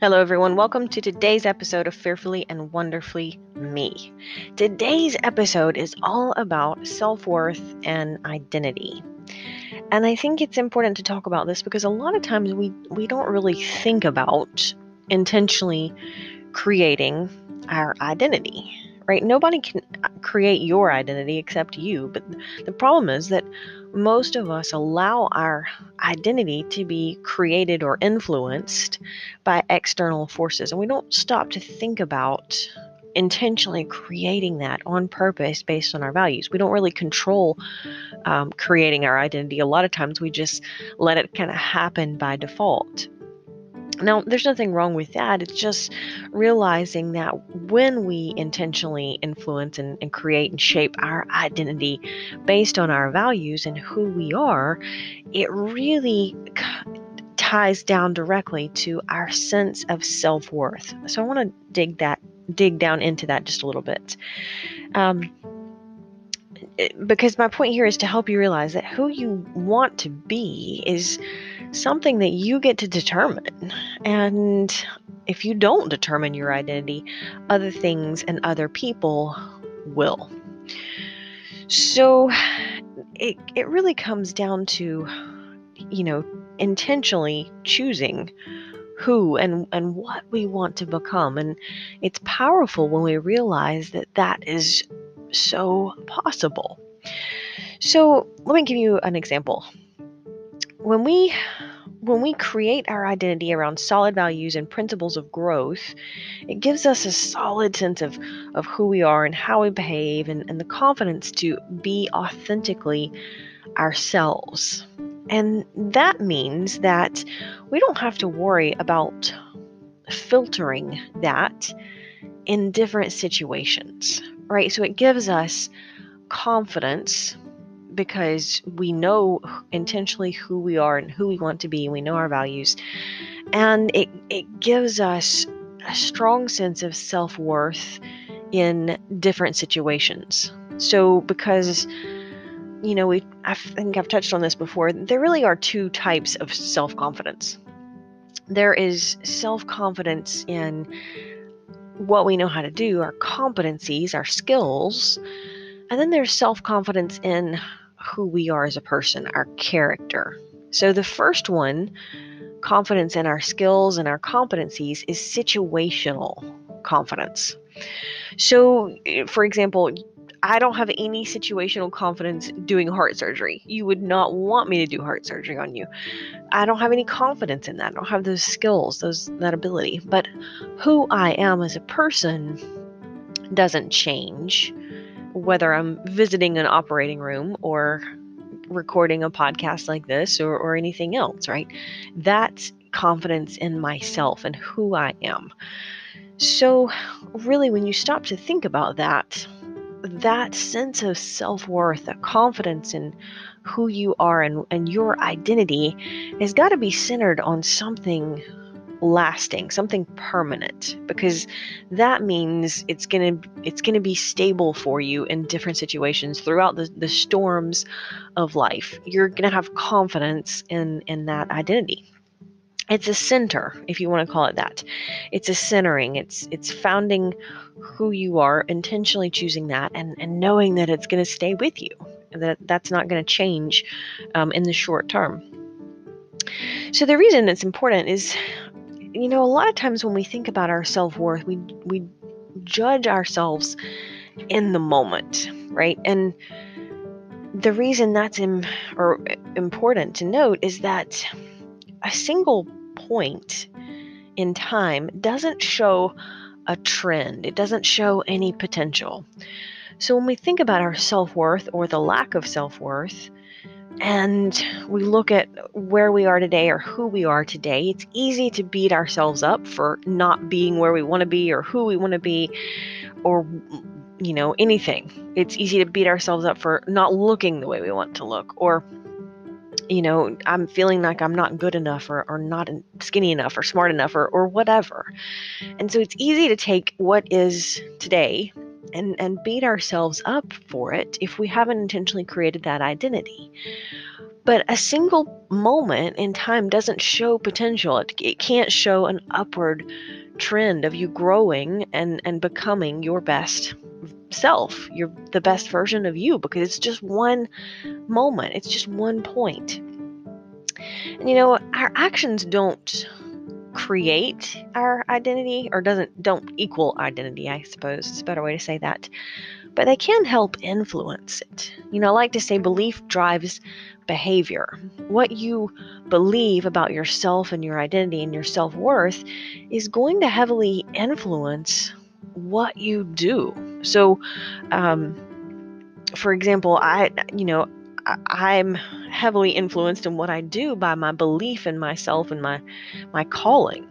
Hello, everyone. Welcome to today's episode of Fearfully and Wonderfully Me. Today's episode is all about self worth and identity. And I think it's important to talk about this because a lot of times we, we don't really think about intentionally creating our identity, right? Nobody can create your identity except you. But the problem is that most of us allow our identity to be created or influenced by external forces, and we don't stop to think about intentionally creating that on purpose based on our values. We don't really control um, creating our identity. A lot of times we just let it kind of happen by default. Now, there's nothing wrong with that. It's just realizing that when we intentionally influence and, and, create and shape our identity based on our values and who we are, it really ties down directly to our sense of self worth. So I want to dig that, dig down into that just a little bit. Um, because my point here is to help you realize that who you want to be is something that you get to determine. And if you don't determine your identity, other things and other people will. So it, it really comes down to, you know, intentionally choosing who and, and what we want to become. And it's powerful when we realize that that is so possible. So let me give you an example when we when we create our identity around solid values and principles of growth, it gives us a solid sense of, of who we are and how we behave and, and the confidence to be authentically ourselves. And that means that we don't have to worry about filtering that in different situations, right? So it gives us confidence because we know intentionally who we are and who we want to be. We know our values. And it, it gives us a strong sense of self worth in different situations. So, because, you know, we, I think I've touched on this before, there really are two types of self confidence. There is self confidence in what we know how to do, our competencies, our skills. And then there's self confidence in who we are as a person, our character. So the first one, confidence in our skills and our competencies, is situational confidence. So, for example, I don't have any situational confidence doing heart surgery. You would not want me to do heart surgery on you. I don't have any confidence in that. I don't have those skills, those that ability. But who I am as a person doesn't change whether I'm visiting an operating room or recording a podcast like this or, or anything else, right? That's confidence in myself and who I am. So, really, when you stop to think about that, that sense of self worth, that confidence in who you are and, and your identity has got to be centered on something lasting, something permanent because that means it's going to it's going to be stable for you in different situations throughout the, the storms of life. You're going to have confidence in in that identity. It's a center, if you want to call it that. It's a centering. It's it's founding who you are, intentionally choosing that, and and knowing that it's going to stay with you. That that's not going to change um, in the short term. So the reason it's important is you know, a lot of times when we think about our self worth, we we judge ourselves in the moment, right? And the reason that's Im- or uh, important to note is that a single point in time doesn't show a trend. It doesn't show any potential. So when we think about our self worth or the lack of self worth, and we look at where we are today or who we are today, it's easy to beat ourselves up for not being where we want to be or who we want to be or, you know, anything. It's easy to beat ourselves up for not looking the way we want to look or, you know, I'm feeling like I'm not good enough or, or not skinny enough or smart enough or, or whatever. And so it's easy to take what is today and and beat ourselves up for it if we haven't intentionally created that identity But a single moment in time doesn't show potential. It, it can't show an upward trend of you growing and, and becoming your best self, you're the best version of you because it's just one moment, it's just one point. And you know, our actions don't create our identity or doesn't don't equal identity, I suppose. It's a better way to say that. But they can help influence it. You know, I like to say belief drives behavior. What you believe about yourself and your identity and your self worth is going to heavily influence what you do. So, um, for example, I, you know, I, am heavily influenced in what I do by my belief in myself and my my calling.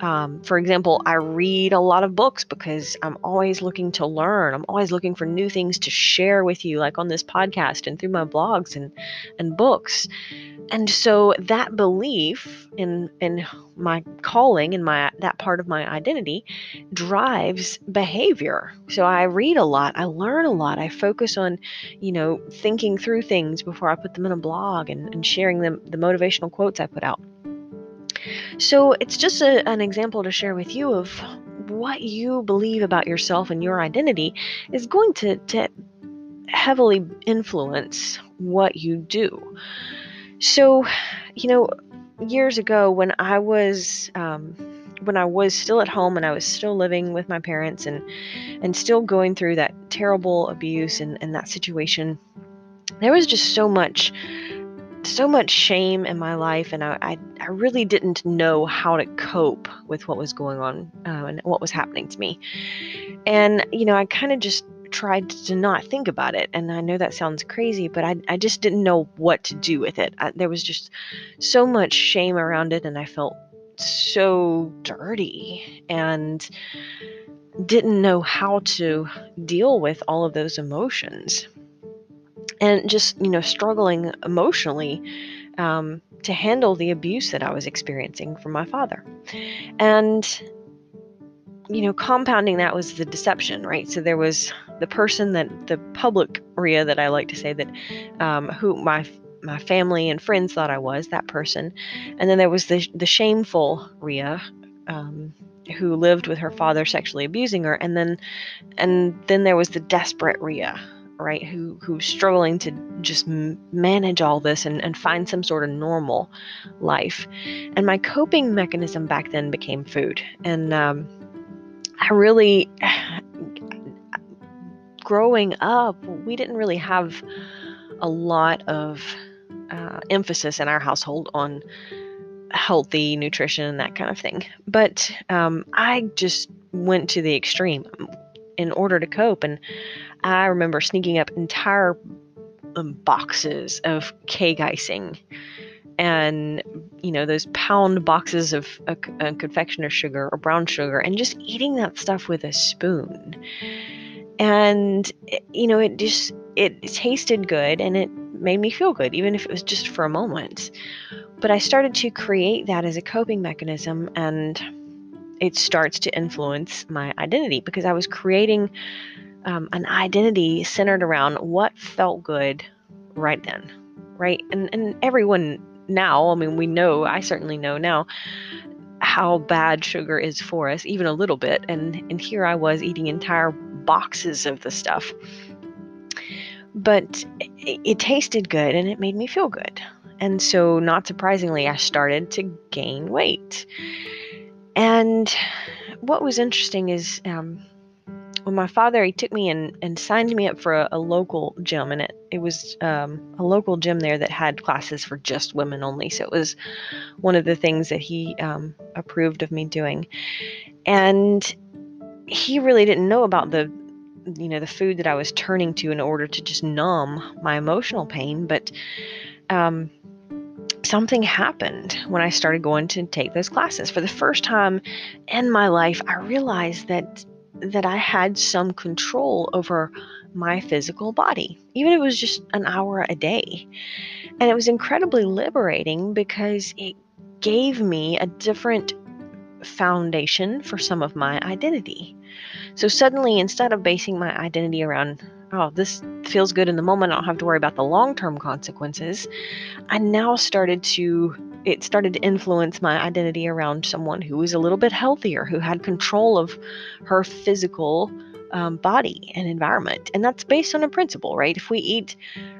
Um, for example, I read a lot of books because I'm always looking to learn. I'm always looking for new things to share with you, like on this podcast and through my blogs and and books. And so that belief in in my calling and my that part of my identity drives behavior. So I read a lot, I learn a lot, I focus on, you know, thinking through things before I put them in a blog and, and sharing them the motivational quotes I put out. So it's just a, an example to share with you of what you believe about yourself and your identity is going to, to heavily influence what you do. So, you know, years ago when I was um, when I was still at home and I was still living with my parents and and still going through that terrible abuse and, and that situation, there was just so much so much shame in my life, and I, I, I really didn't know how to cope with what was going on uh, and what was happening to me. And, you know, I kind of just tried to not think about it. And I know that sounds crazy, but I, I just didn't know what to do with it. I, there was just so much shame around it, and I felt so dirty and didn't know how to deal with all of those emotions and just you know struggling emotionally um, to handle the abuse that I was experiencing from my father, and you know compounding that was the deception, right? So there was the person that the public Ria that I like to say that um, who my my family and friends thought I was that person, and then there was the the shameful Ria. Um, who lived with her father sexually abusing her and then and then there was the desperate Ria right who who's struggling to just manage all this and, and find some sort of normal life and my coping mechanism back then became food and um, i really growing up we didn't really have a lot of uh, emphasis in our household on healthy nutrition and that kind of thing. But um, i just went to the extreme in order to cope and I remember sneaking up entire um, boxes of cake icing and you know those pound boxes of uh, uh, confectioner sugar or brown sugar and just eating that stuff with a spoon and you know it just it tasted good and it made me feel good even if it was just for a moment but i started to create that as a coping mechanism and it starts to influence my identity because i was creating um, an identity centered around what felt good right then, right? And and everyone now, I mean, we know, I certainly know now how bad sugar is for us, even a little bit. And and here I was eating entire boxes of the stuff. But it, it tasted good and it made me feel good. And so, not surprisingly, I started to gain weight. And what was interesting is um, well, my father he took me and, and signed me up for a, a local gym and it, it was um, a local gym there that had classes for just women only. So it was one of the things that he um, approved of me doing. And he really didn't know about the you know the food that i was turning to in order to just numb my emotional pain but um, something happened when i started going to take those classes. For the first time in my life i realized that that I had some control over my physical body, even if it was just an hour a day. And it was incredibly liberating because it gave me a different foundation for some of my identity. So suddenly, instead of basing my identity around, oh, this feels good in the moment. I don't have to worry about the long term consequences. I now started to, it started to influence my identity around someone who was a little bit healthier, who had control of her physical um, body and environment. And that's based on a principle, right? If we eat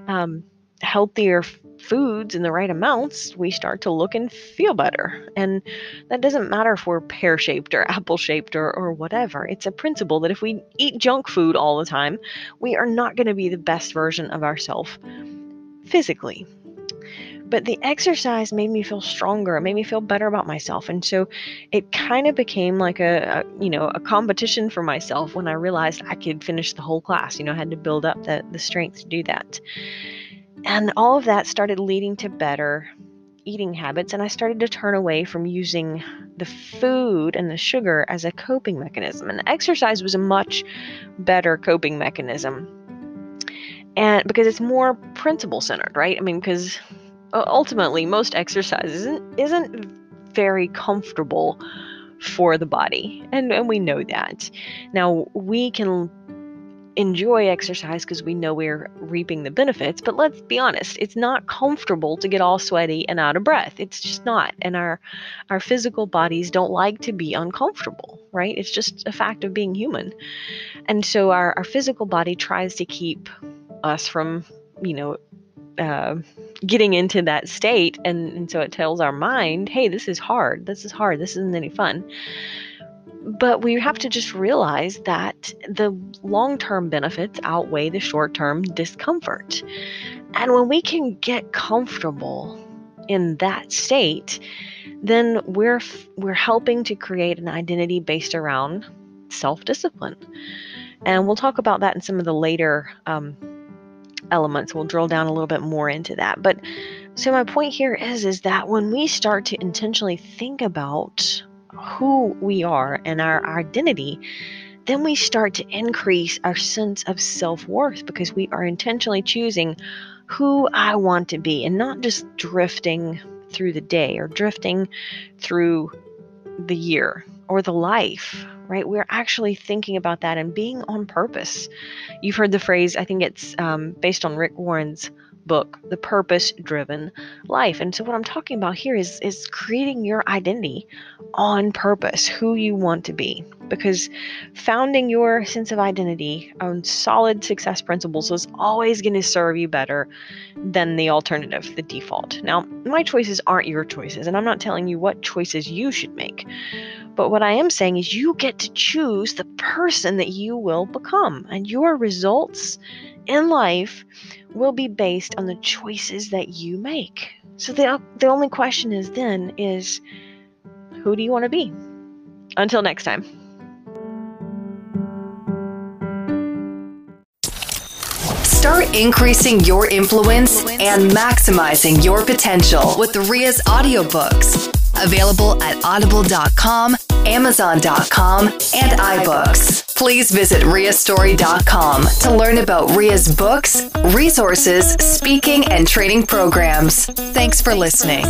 um, healthier foods in the right amounts, we start to look and feel better. And that doesn't matter if we're pear shaped or apple shaped or, or whatever. It's a principle that if we eat junk food all the time, we are not going to be the best version of ourselves physically. But the exercise made me feel stronger. It made me feel better about myself. And so it kind of became like a, a, you know, a competition for myself when I realized I could finish the whole class. You know, I had to build up the, the strength to do that. And all of that started leading to better eating habits. And I started to turn away from using the food and the sugar as a coping mechanism. And exercise was a much better coping mechanism. And because it's more principle centered, right? I mean, because ultimately, most exercise isn't, isn't very comfortable for the body. And, and we know that. Now, we can enjoy exercise because we know we're reaping the benefits. But let's be honest, it's not comfortable to get all sweaty and out of breath. It's just not. And our our physical bodies don't like to be uncomfortable, right? It's just a fact of being human. And so our, our physical body tries to keep us from, you know, uh, getting into that state. And, and so it tells our mind, hey, this is hard. This is hard. This isn't any fun. But we have to just realize that the long term benefits outweigh the short term discomfort. And when we can get comfortable in that state, then we're we're helping to create an identity based around self-discipline. And we'll talk about that in some of the later um, elements. We'll drill down a little bit more into that. But so my point here is is that when we start to intentionally think about who we are and our identity, then we start to increase our sense of self worth because we are intentionally choosing who I want to be and not just drifting through the day or drifting through the year or the life, right? We're actually thinking about that and being on purpose. You've heard the phrase, I think it's um, based on Rick Warren's book, The Purpose Driven Life. And so what I'm talking about here is is creating your identity on purpose, who you want to be. Because founding your sense of identity on solid success principles is always going to serve you better than the alternative, the default. Now, my choices aren't your choices, and I'm not telling you what choices you should make. But what I am saying is you get to choose the person that you will become, and your results in life will be based on the choices that you make. So the the only question is then is who do you want to be? Until next time. Start increasing your influence and maximizing your potential with the Ria's audiobooks. Available at audible.com, amazon.com, and iBooks please visit riastory.com to learn about Ria's books, resources, speaking, and training programs. Thanks for listening.